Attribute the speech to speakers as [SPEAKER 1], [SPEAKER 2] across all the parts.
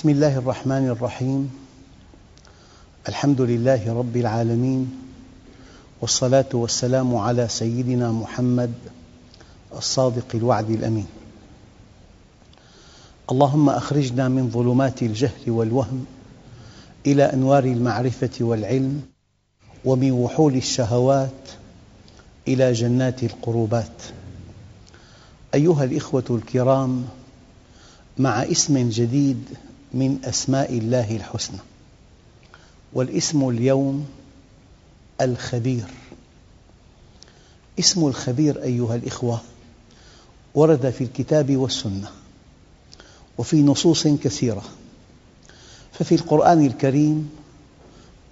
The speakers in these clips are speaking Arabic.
[SPEAKER 1] بسم الله الرحمن الرحيم. الحمد لله رب العالمين والصلاة والسلام على سيدنا محمد الصادق الوعد الأمين. اللهم أخرجنا من ظلمات الجهل والوهم إلى أنوار المعرفة والعلم ومن وحول الشهوات إلى جنات القربات. أيها الإخوة الكرام مع اسم جديد من أسماء الله الحسنى والاسم اليوم الخبير. اسم الخبير أيها الإخوة ورد في الكتاب والسنة وفي نصوص كثيرة ففي القرآن الكريم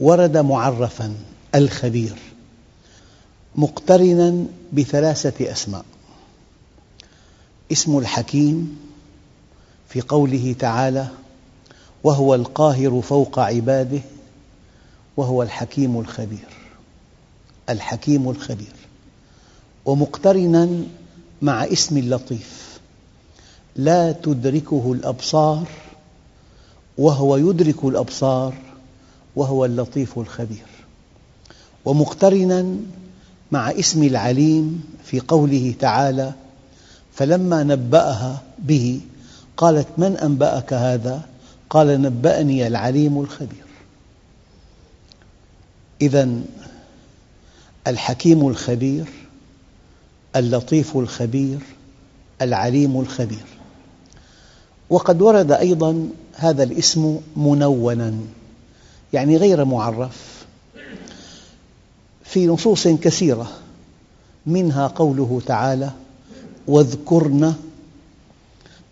[SPEAKER 1] ورد معرفاً الخبير مقترناً بثلاثة أسماء. اسم الحكيم في قوله تعالى وهو القاهر فوق عباده وهو الحكيم الخبير الحكيم الخبير ومقترناً مع اسم اللطيف لا تدركه الأبصار وهو يدرك الأبصار وهو اللطيف الخبير ومقترناً مع اسم العليم في قوله تعالى فلما نبأها به قالت من أنبأك هذا؟ قال نبأني العليم الخبير. إذا الحكيم الخبير اللطيف الخبير العليم الخبير. وقد ورد أيضا هذا الاسم منونا يعني غير معرف في نصوص كثيرة منها قوله تعالى واذكرن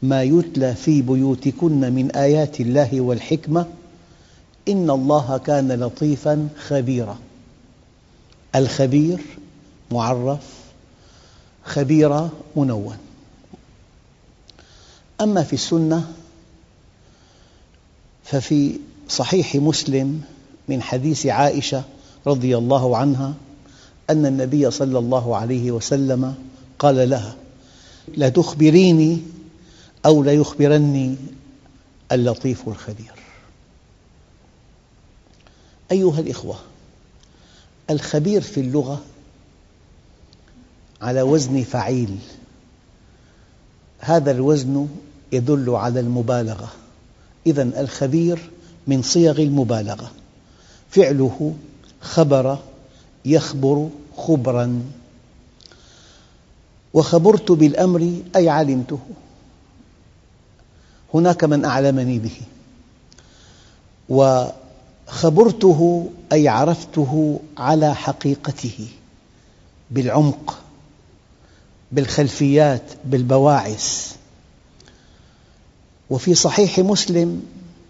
[SPEAKER 1] ما يتلى في بيوتكن من آيات الله والحكمة إن الله كان لطيفاً خبيراً. الخبير معرف خبيرة منون. أما في السنة ففي صحيح مسلم من حديث عائشة رضي الله عنها أن النبي صلى الله عليه وسلم قال لها لا تخبريني أو لا يخبرني اللطيف الخبير أيها الإخوة الخبير في اللغة على وزن فعيل. هذا الوزن يدل على المبالغة. إذا الخبير من صيغ المبالغة. فعله خبر يخبر خبراً. وخبرت بالأمر أي علمته؟ هناك من أعلمني به. وخبرته أي عرفته على حقيقته بالعمق بالخلفيات بالبواعث. وفي صحيح مسلم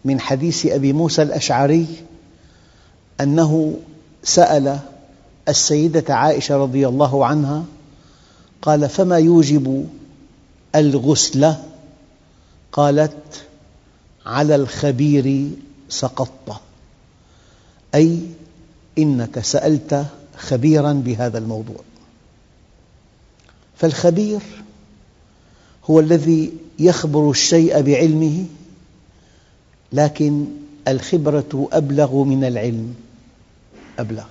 [SPEAKER 1] من حديث أبي موسى الأشعري أنه سأل السيدة عائشة رضي الله عنها قال فما يوجب الغسل قالت على الخبير سقطت. أي إنك سألت خبيراً بهذا الموضوع. فالخبير هو الذي يخبر الشيء بعلمه لكن الخبرة أبلغ من العلم. أبلغ.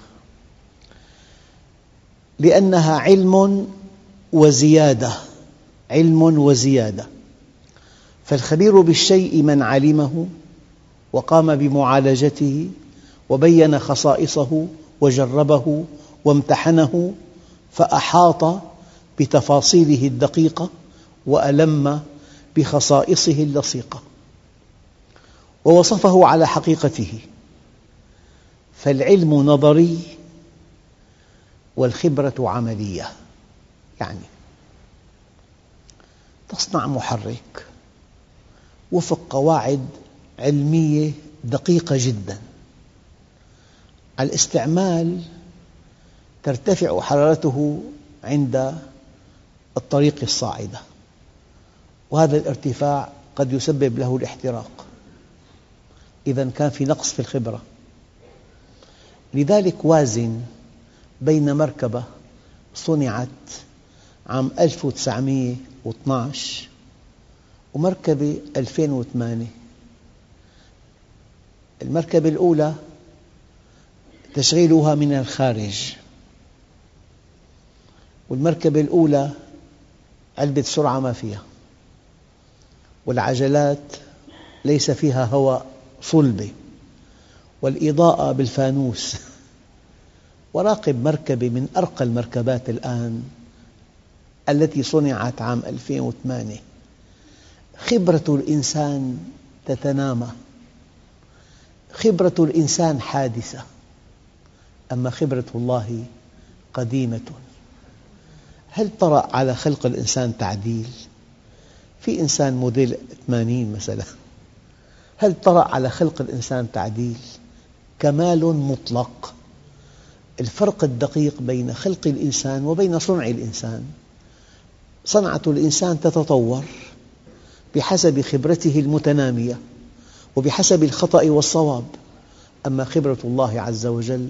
[SPEAKER 1] لأنها علم وزيادة. علم وزيادة. فالخبير بالشيء من علمه وقام بمعالجته وبين خصائصه وجربه وامتحنه فأحاط بتفاصيله الدقيقة وألم بخصائصه اللصيقة ووصفه على حقيقته فالعلم نظري والخبرة عملية يعني تصنع محرك. وفق قواعد علمية دقيقة جدا. الاستعمال ترتفع حرارته عند الطريق الصاعدة وهذا الارتفاع قد يسبب له الاحتراق. إذا كان في نقص في الخبرة. لذلك وازن بين مركبة صنعت عام 1912 ومركبة 2008 المركبة الأولى تشغيلها من الخارج. والمركبة الأولى علبة سرعة ما فيها. والعجلات ليس فيها هواء صلبة. والإضاءة بالفانوس. وراقب مركبة من أرقى المركبات الآن التي صنعت عام 2008 خبرة الإنسان تتنامى. خبرة الإنسان حادثة. أما خبرة الله قديمة. هل طرأ على خلق الإنسان تعديل؟ في إنسان موديل 80 مثلا. هل طرأ على خلق الإنسان تعديل؟ كمال مطلق. الفرق الدقيق بين خلق الإنسان وبين صنع الإنسان. صنعة الإنسان تتطور. بحسب خبرته المتنامية وبحسب الخطأ والصواب. أما خبرة الله عز وجل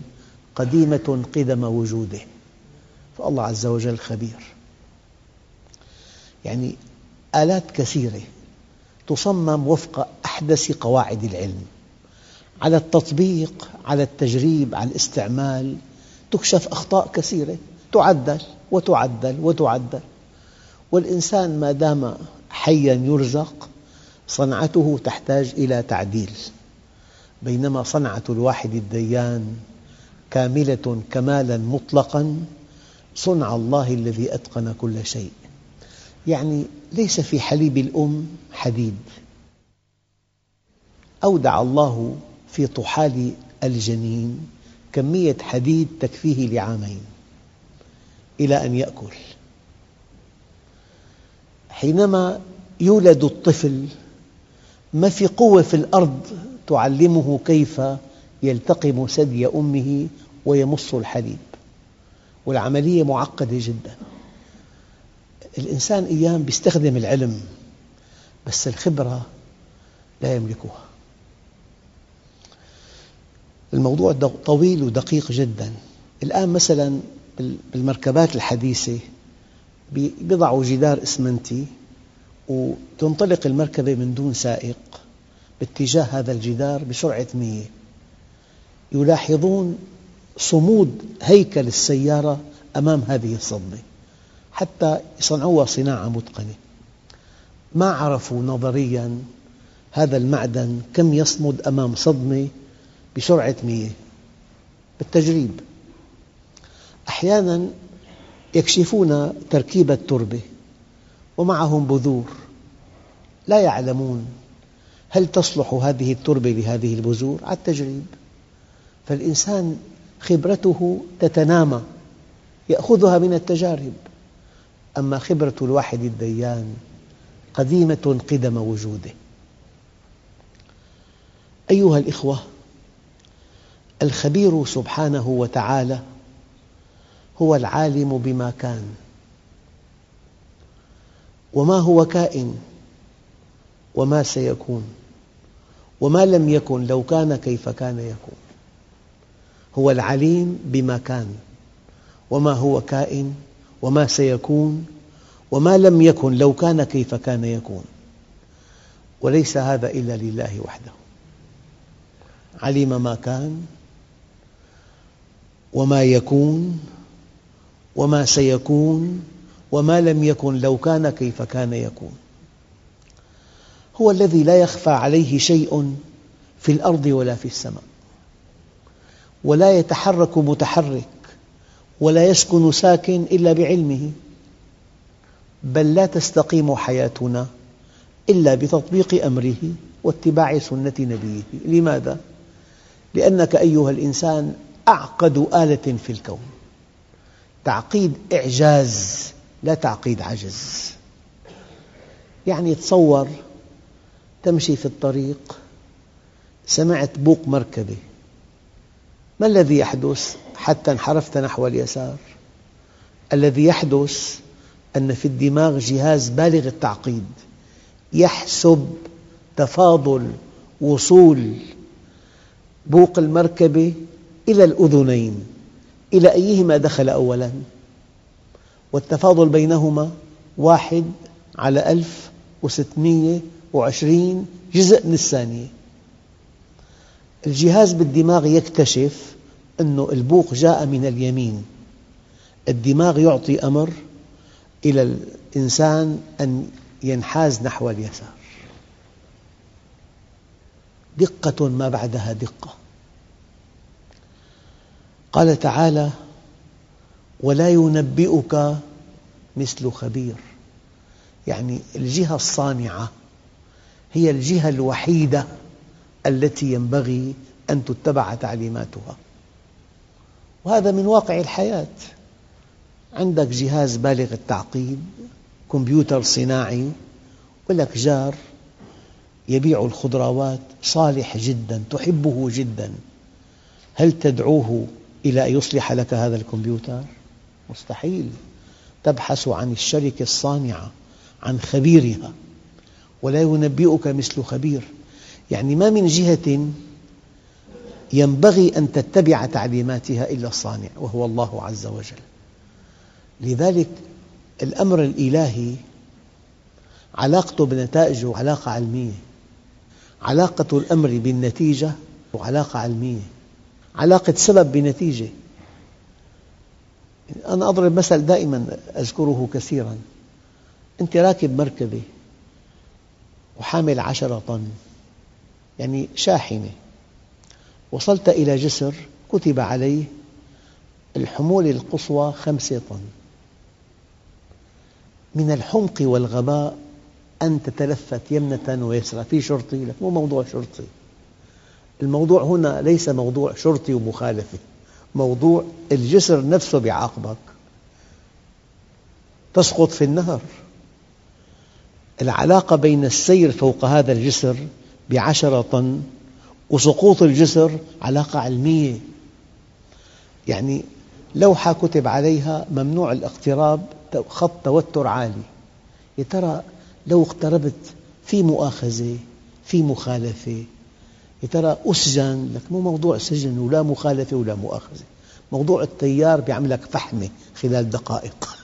[SPEAKER 1] قديمة قدم وجوده فالله عز وجل خبير. يعني آلات كثيرة تصمم وفق أحدث قواعد العلم. على التطبيق على التجريب على الاستعمال تكشف أخطاء كثيرة تعدل وتعدل وتعدل. والإنسان ما دام حيا يرزق صنعته تحتاج إلى تعديل. بينما صنعة الواحد الديان كاملة كمالا مطلقا صنع الله الذي أتقن كل شيء. يعني ليس في حليب الأم حديد. أودع الله في طحال الجنين كمية حديد تكفيه لعامين. إلى أن يأكل. حينما يولد الطفل ما في قوة في الأرض تعلمه كيف يلتقم ثدي أمه ويمص الحليب. والعملية معقدة جدا. الإنسان أيام يستخدم العلم بس الخبرة لا يملكها. الموضوع طويل ودقيق جدا. الآن مثلا بالمركبات الحديثة يضعوا جدار إسمنتي. وتنطلق المركبة من دون سائق باتجاه هذا الجدار بسرعة مية. يلاحظون صمود هيكل السيارة أمام هذه الصدمة حتى يصنعوها صناعة متقنة. ما عرفوا نظرياً هذا المعدن كم يصمد أمام صدمة بسرعة مية. بالتجريب أحياناً يكشفون تركيب التربة. ومعهم بذور. لا يعلمون هل تصلح هذه التربة لهذه البذور. على التجريب. فالإنسان خبرته تتنامى يأخذها من التجارب. أما خبرة الواحد الديان قديمة قدم وجوده. أيها الأخوة الخبير سبحانه وتعالى هو العالم بما كان. وما هو كائن وما سيكون وما لم يكن لو كان كيف كان يكون. هو العليم بما كان وما هو كائن وما سيكون وما لم يكن لو كان كيف كان يكون. وليس هذا إلا لله وحده. علم ما كان وما يكون وما سيكون وما لم يكن لو كان كيف كان يكون. هو الذي لا يخفى عليه شيء في الأرض ولا في السماء. ولا يتحرك متحرك ولا يسكن ساكن إلا بعلمه. بل لا تستقيم حياتنا إلا بتطبيق أمره واتباع سنة نبيه. لماذا؟ لأنك أيها الإنسان أعقد آلة في الكون. تعقيد إعجاز. لا تعقيد عجز. يعني تصور تمشي في الطريق سمعت بوق مركبة. ما الذي يحدث حتى انحرفت نحو اليسار؟ الذي يحدث أن في الدماغ جهاز بالغ التعقيد يحسب تفاضل وصول بوق المركبة إلى الأذنين إلى أيهما دخل أولاً؟ والتفاضل بينهما واحد على ألف وستمئة وعشرين جزء من الثانية. الجهاز بالدماغ يكتشف أن البوق جاء من اليمين. الدماغ يعطي أمر إلى الإنسان أن ينحاز نحو اليسار. دقة ما بعدها دقة. قال تعالى ولا ينبئك مثل خبير. يعني الجهة الصانعة هي الجهة الوحيدة التي ينبغي أن تتبع تعليماتها. وهذا من واقع الحياة. عندك جهاز بالغ التعقيد كمبيوتر صناعي ولك جار يبيع الخضروات صالح جدا تحبه جدا. هل تدعوه إلى أن يصلح لك هذا الكمبيوتر؟ مستحيل. تبحث عن الشركة الصانعة عن خبيرها ولا ينبئك مثل خبير. يعني ما من جهة ينبغي أن تتبع تعليماتها إلا الصانع وهو الله عز وجل. لذلك الأمر الإلهي علاقته بنتائجه علاقة علمية علاقة الأمر بالنتيجة علاقة علمية علاقة سبب بنتيجة. أنا أضرب مثل دائما أذكره كثيرا. أنت راكب مركبة وحامل عشرة طن يعني شاحنة. وصلت إلى جسر كتب عليه الحمولة القصوى خمسة طن. من الحمق والغباء أن تتلفت يمنة ويسرى. في شرطي لك مو موضوع شرطي. الموضوع هنا ليس موضوع شرطي ومخالفة. موضوع الجسر نفسه بيعاقبك تسقط في النهر. العلاقة بين السير فوق هذا الجسر بعشرة طن وسقوط الجسر علاقة علمية. يعني لوحة كتب عليها ممنوع الاقتراب خط توتر عالي. يا ترى لو اقتربت في مؤاخذة في مخالفة ترى أسجن لك مو موضوع سجن ولا مخالفة ولا مؤاخذة موضوع التيار بيعملك فحمة خلال دقائق.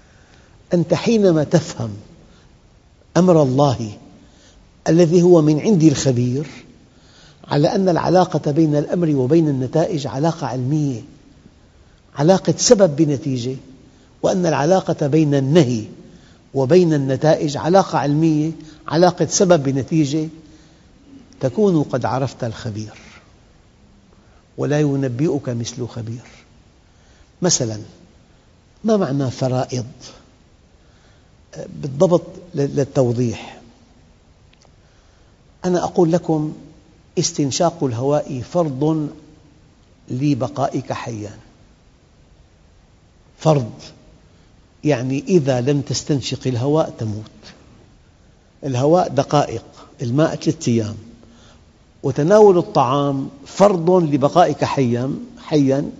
[SPEAKER 1] أنت حينما تفهم أمر الله الذي هو من عند الخبير على أن العلاقة بين الأمر وبين النتائج علاقة علمية علاقة سبب بنتيجة وأن العلاقة بين النهي وبين النتائج علاقة علمية علاقة سبب بنتيجة تكون قد عرفت الخبير ولا ينبئك مثل خبير. مثلا ما معنى فرائض؟ بالضبط للتوضيح. أنا أقول لكم استنشاق الهواء فرض لبقائك حياً. فرض يعني إذا لم تستنشق الهواء تموت. الهواء دقائق الماء ثلاثة أيام وتناول الطعام فرض لبقائك حيا حيا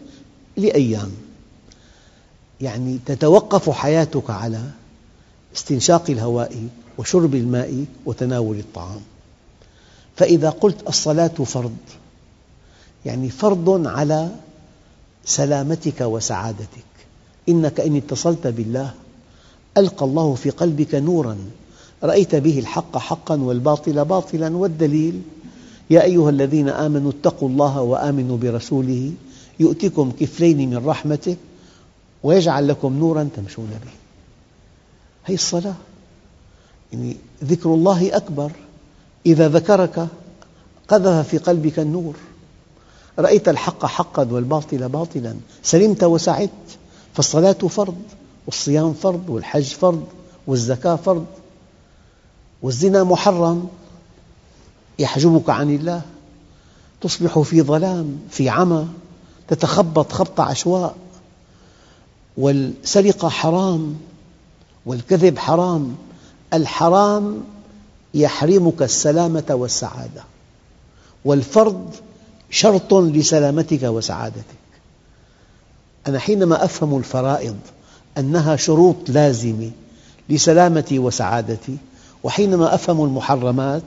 [SPEAKER 1] لأيام. يعني تتوقف حياتك على استنشاق الهواء وشرب الماء وتناول الطعام. فإذا قلت الصلاة فرض يعني فرض على سلامتك وسعادتك. إنك إن اتصلت بالله ألقى الله في قلبك نوراً رأيت به الحق حقاً والباطل باطلاً والدليل يا أيها الذين آمنوا اتقوا الله وآمنوا برسوله يؤتكم كفلين من رحمته ويجعل لكم نوراً تمشون به. هذه الصلاة. يعني ذكر الله أكبر. إذا ذكرك قذف في قلبك النور. رأيت الحق حقا والباطل باطلا. سلمت وسعدت. فالصلاة فرض والصيام فرض والحج فرض والزكاة فرض. والزنا محرم. يحجبك عن الله. تصبح في ظلام في عمى تتخبط خبط عشواء. والسرقة حرام والكذب حرام. الحرام يحرمك السلامة والسعادة. والفرض شرط لسلامتك وسعادتك. أنا حينما أفهم الفرائض أنها شروط لازمة لسلامتي وسعادتي وحينما أفهم المحرمات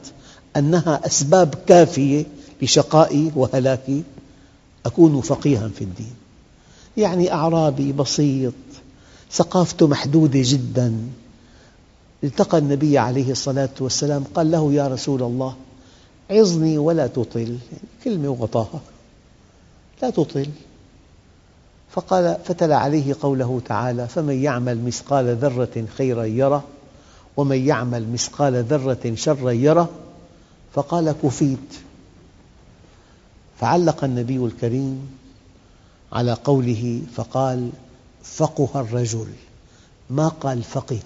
[SPEAKER 1] أنها أسباب كافية لشقائي وهلاكي أكون فقيها في الدين. يعني أعرابي بسيط ثقافته محدودة جدا. التقى النبي عليه الصلاة والسلام قال له يا رسول الله عظني ولا تطل. كلمة وغطاها. لا تطل. فقال فتلا عليه قوله تعالى فمن يعمل مثقال ذرة خيرا يره ومن يعمل مثقال ذرة شرا يره فقال كفيت. فعلق النبي الكريم على قوله فقال فقه الرجل. ما قال فقه.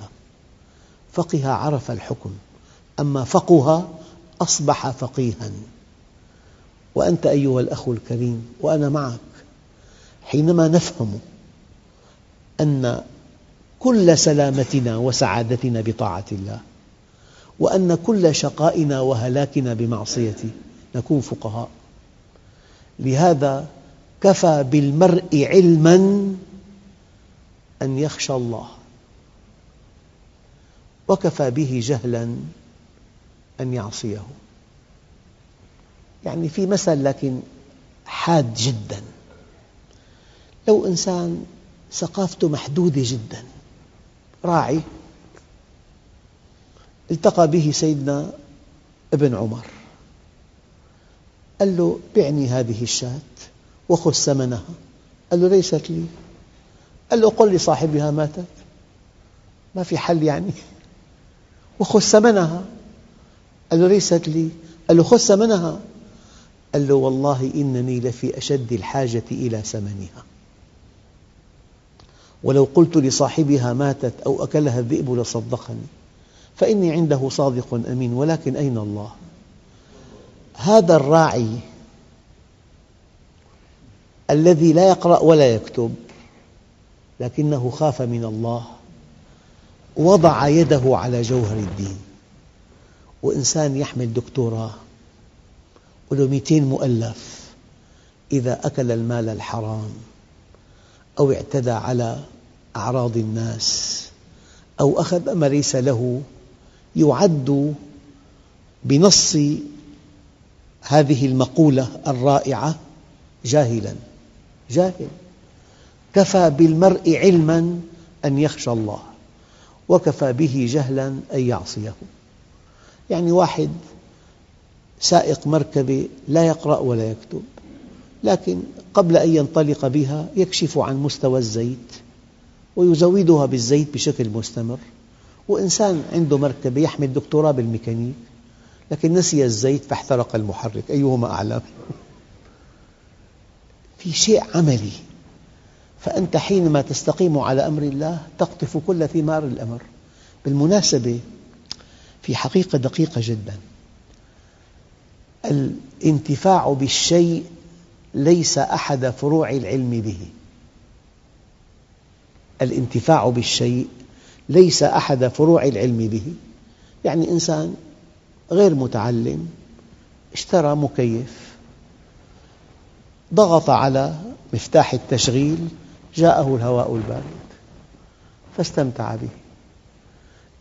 [SPEAKER 1] فقه عرف الحكم. أما فقه أصبح فقيها. وأنت أيها الأخ الكريم وأنا معك حينما نفهم أن كل سلامتنا وسعادتنا بطاعة الله وأن كل شقائنا وهلاكنا بمعصيته نكون فقهاء. لهذا كفى بالمرء علما أن يخشى الله. وكفى به جهلا أن يعصيه. يعني في مثل لكن حاد جدا. لو إنسان ثقافته محدودة جدا. راعي. التقى به سيدنا ابن عمر. قال له بعني هذه الشاة وخذ ثمنها. قال له ليست لي. قال له قل لصاحبها ماتت ما في حل يعني. وخذ ثمنها. قال له ليست لي. قال له خذ ثمنها. قال له والله إنني لفي أشد الحاجة إلى ثمنها. ولو قلت لصاحبها ماتت أو أكلها الذئب لصدقني. فإني عنده صادق أمين ولكن أين الله؟ هذا الراعي الذي لا يقرأ ولا يكتب لكنه خاف من الله وضع يده على جوهر الدين. وإنسان يحمل دكتوراه وله 200 مؤلف إذا أكل المال الحرام أو اعتدى على أعراض الناس أو أخذ ما ليس له يعد بنص هذه المقولة الرائعة جاهلا. جاهل. كفى بالمرء علما أن يخشى الله وكفى به جهلا أن يعصيه. يعني واحد سائق مركبة لا يقرأ ولا يكتب لكن قبل أن ينطلق بها يكشف عن مستوى الزيت ويزودها بالزيت بشكل مستمر. وإنسان عنده مركبة يحمل دكتوراه بالميكانيك لكن نسي الزيت فاحترق المحرك. أيهما أعلم؟ في شيء عملي. فأنت حينما تستقيم على أمر الله تقطف كل ثمار الأمر. بالمناسبة في حقيقة دقيقة جدا. الانتفاع بالشيء ليس أحد فروع العلم به. الانتفاع بالشيء ليس أحد فروع العلم به. يعني إنسان غير متعلم اشترى مكيف ضغط على مفتاح التشغيل جاءه الهواء البارد فاستمتع به.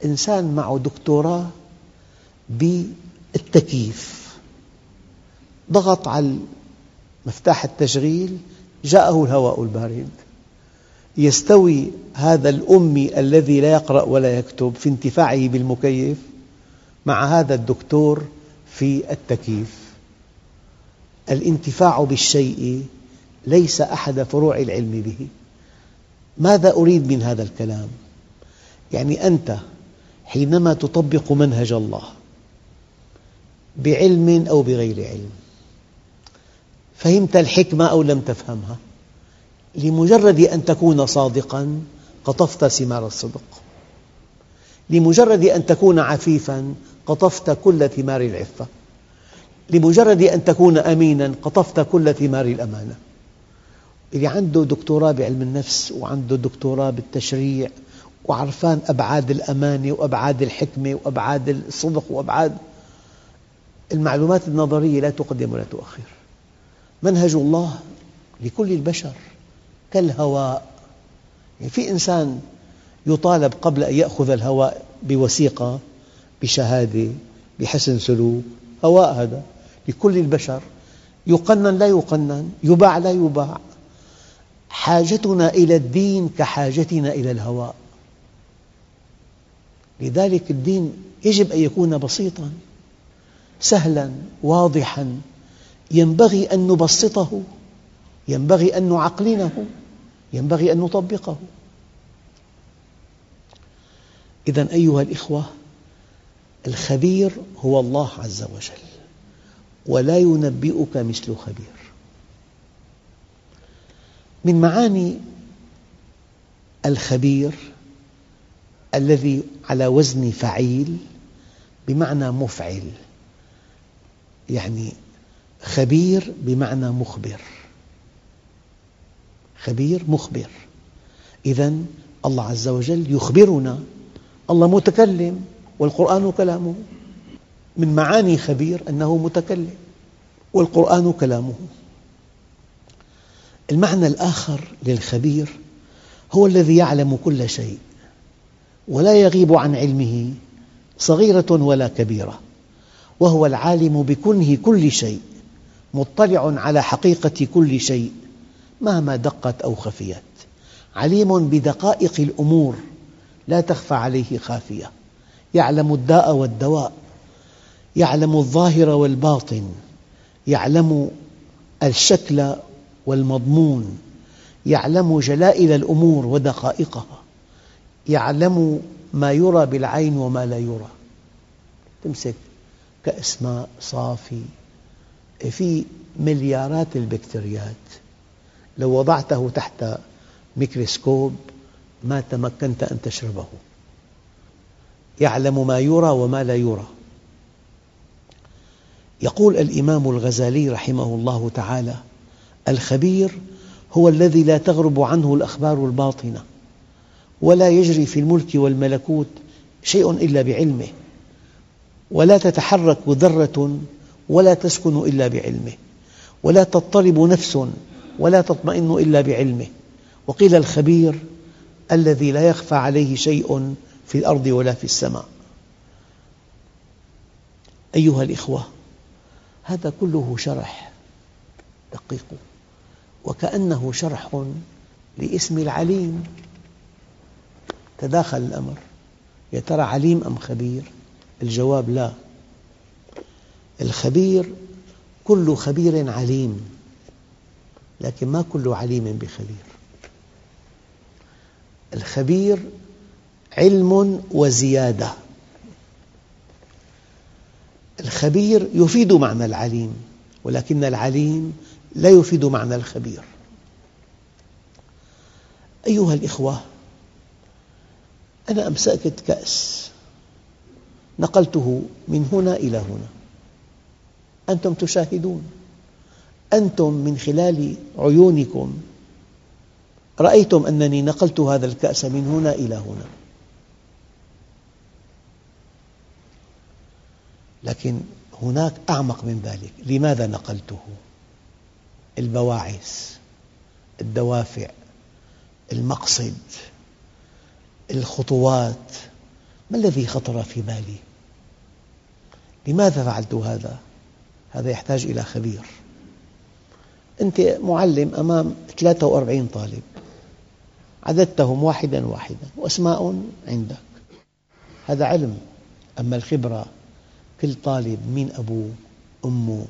[SPEAKER 1] إنسان معه دكتوراه بالتكييف. ضغط على مفتاح التشغيل جاءه الهواء البارد. يستوي هذا الأمي الذي لا يقرأ ولا يكتب في انتفاعه بالمكيف مع هذا الدكتور في التكييف. الانتفاع بالشيء ليس أحد فروع العلم به. ماذا أريد من هذا الكلام؟ يعني أنت حينما تطبق منهج الله بعلم أو بغير علم فهمت الحكمة أو لم تفهمها؟ لمجرد أن تكون صادقاً قطفت ثمار الصدق. لمجرد أن تكون عفيفاً قطفت كل ثمار العفة. لمجرد أن تكون أميناً قطفت كل ثمار الأمانة. اللي عنده دكتوراه بعلم النفس وعنده دكتوراه بالتشريع وعرفان أبعاد الأمانة وأبعاد الحكمة وأبعاد الصدق وأبعاد المعلومات النظرية لا تقدم ولا تؤخر. منهج الله لكل البشر. كالهواء. يعني في إنسان يطالب قبل أن يأخذ الهواء بوثيقة بشهادة بحسن سلوك. هواء هذا لكل البشر. يقنن لا يقنن يباع لا يباع. حاجتنا إلى الدين كحاجتنا إلى الهواء. لذلك الدين يجب أن يكون بسيطاً سهلاً واضحاً. ينبغي أن نبسطه ينبغي أن نعقلنه. ينبغي أن نطبقه. إذا أيها الإخوة الخبير هو الله عز وجل ولا ينبئك مثل خبير. من معاني الخبير الذي على وزن فعيل بمعنى مفعل يعني خبير بمعنى مخبر. خبير مخبر. إذا الله عز وجل يخبرنا. الله متكلم والقرآن كلامه. من معاني خبير أنه متكلم والقرآن كلامه. المعنى الآخر للخبير هو الذي يعلم كل شيء ولا يغيب عن علمه صغيرة ولا كبيرة وهو العالم بكنه كل شيء مطلع على حقيقة كل شيء. مهما دقت أو خفيت. عليم بدقائق الأمور لا تخفى عليه خافية. يعلم الداء والدواء يعلم الظاهر والباطن يعلم الشكل والمضمون يعلم جلائل الأمور ودقائقها يعلم ما يرى بالعين وما لا يرى. تمسك كأس ماء صافي في مليارات البكتيريات لو وضعته تحت ميكروسكوب ما تمكنت أن تشربه. يعلم ما يرى وما لا يرى. يقول الإمام الغزالي رحمه الله تعالى الخبير هو الذي لا تغرب عنه الأخبار الباطنة ولا يجري في الملك والملكوت شيء إلا بعلمه ولا تتحرك ذرة ولا تسكن إلا بعلمه ولا تضطرب نفس ولا تطمئن إلا بعلمه. وقيل الخبير الذي لا يخفى عليه شيء في الأرض ولا في السماء. أيها الإخوة هذا كله شرح دقيق وكأنه شرح لاسم العليم. تداخل الأمر يا ترى عليم أم خبير؟ الجواب لا. الخبير كل خبير عليم. لكن ما كل عليم بخبير. الخبير علم وزيادة. الخبير يفيد معنى العليم ولكن العليم لا يفيد معنى الخبير. أيها الإخوة أنا أمسكت كأس نقلته من هنا إلى هنا. أنتم تشاهدون. أنتم من خلال عيونكم رأيتم أنني نقلت هذا الكأس من هنا إلى هنا لكن هناك أعمق من ذلك لماذا نقلته؟ البواعث الدوافع المقصد الخطوات ما الذي خطر في بالي؟ لماذا فعلت هذا؟ هذا يحتاج إلى خبير أنت معلم أمام 43 طالب. عددتهم واحدا واحدا وأسماء عندك. هذا علم. أما الخبرة كل طالب مين أبوه أمه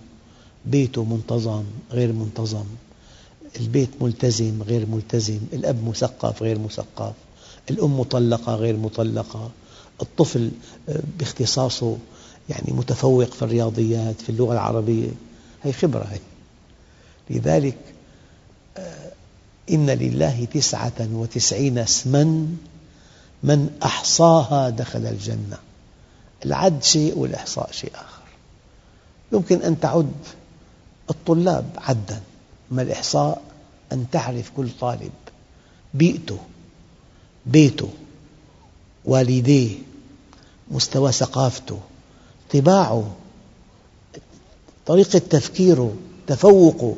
[SPEAKER 1] بيته منتظم غير منتظم. البيت ملتزم غير ملتزم. الأب مثقف غير مثقف. الأم مطلقة غير مطلقة. الطفل آه، باختصاصه يعني متفوق في الرياضيات في اللغة العربية. هي خبرة هي. لذلك آه، إن لله تسعة وتسعين اسما من أحصاها دخل الجنة. العد شيء والإحصاء شيء آخر. يمكن أن تعد الطلاب عدا أما الإحصاء أن تعرف كل طالب بيئته بيته والديه مستوى ثقافته طباعه طريقة تفكيره تفوقه.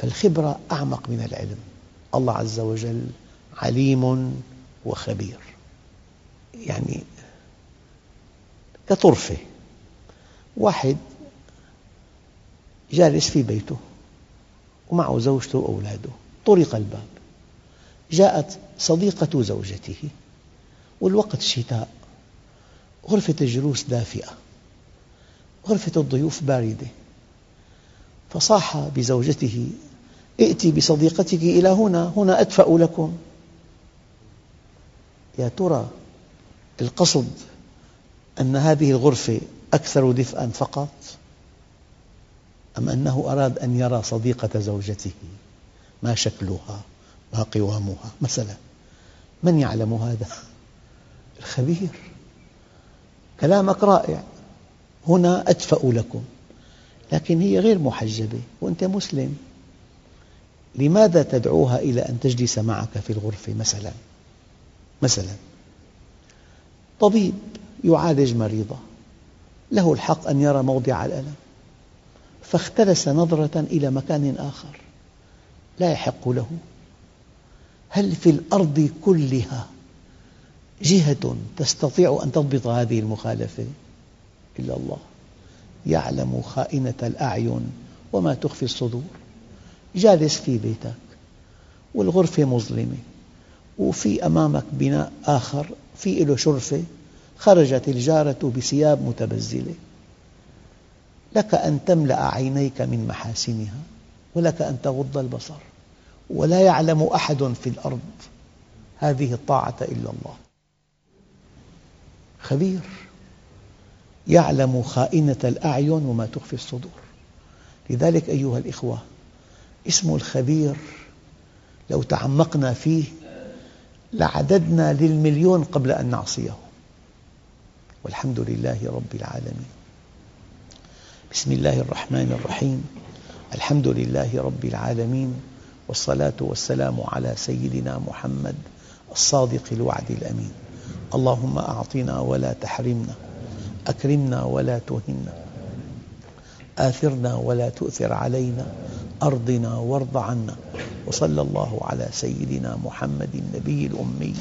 [SPEAKER 1] فالخبرة أعمق من العلم. الله عز وجل عليم وخبير. يعني كطرفة. واحد جالس في بيته ومعه زوجته وأولاده. طرق الباب. جاءت صديقة زوجته. والوقت شتاء. غرفة الجلوس دافئة. غرفة الضيوف باردة. فصاح بزوجته ائتي بصديقتك إلى هنا هنا أدفأ لكم. يا ترى القصد أن هذه الغرفة أكثر دفئا فقط؟ أم أنه أراد أن يرى صديقة زوجته؟ ما شكلها؟ ما قوامها؟ مثلا من يعلم هذا؟ الخبير. كلامك رائع. هنا أدفأ لكم. لكن هي غير محجبة وأنت مسلم. لماذا تدعوها إلى أن تجلس معك في الغرفة مثلا؟ مثلا. طبيب يعالج مريضة. له الحق أن يرى موضع الألم. فاختلس نظرة إلى مكان آخر. لا يحق له. هل في الأرض كلها جهة تستطيع أن تضبط هذه المخالفة؟ إلا الله. يعلم خائنة الأعين وما تخفي الصدور. جالس في بيتك والغرفة مظلمة وفي أمامك بناء آخر في له شرفة خرجت الجارة بثياب متبذلة. لك أن تملأ عينيك من محاسنها ولك أن تغض البصر ولا يعلم أحد في الأرض هذه الطاعة إلا الله. خبير يعلم خائنة الأعين وما تخفي الصدور. لذلك أيها الإخوة اسم الخبير. لو تعمقنا فيه لعددنا للمليون قبل أن نعصيه. والحمد لله رب العالمين. بسم الله الرحمن الرحيم. الحمد لله رب العالمين. والصلاة والسلام على سيدنا محمد الصادق الوعد الأمين. اللهم أعطنا ولا تحرمنا أكرمنا ولا تهنا. آثرنا ولا تؤثر علينا أرضنا وارض عنا وصلى الله على سيدنا محمد النبي الأمي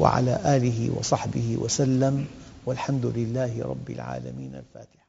[SPEAKER 1] وعلى آله وصحبه وسلم والحمد لله رب العالمين الفاتحة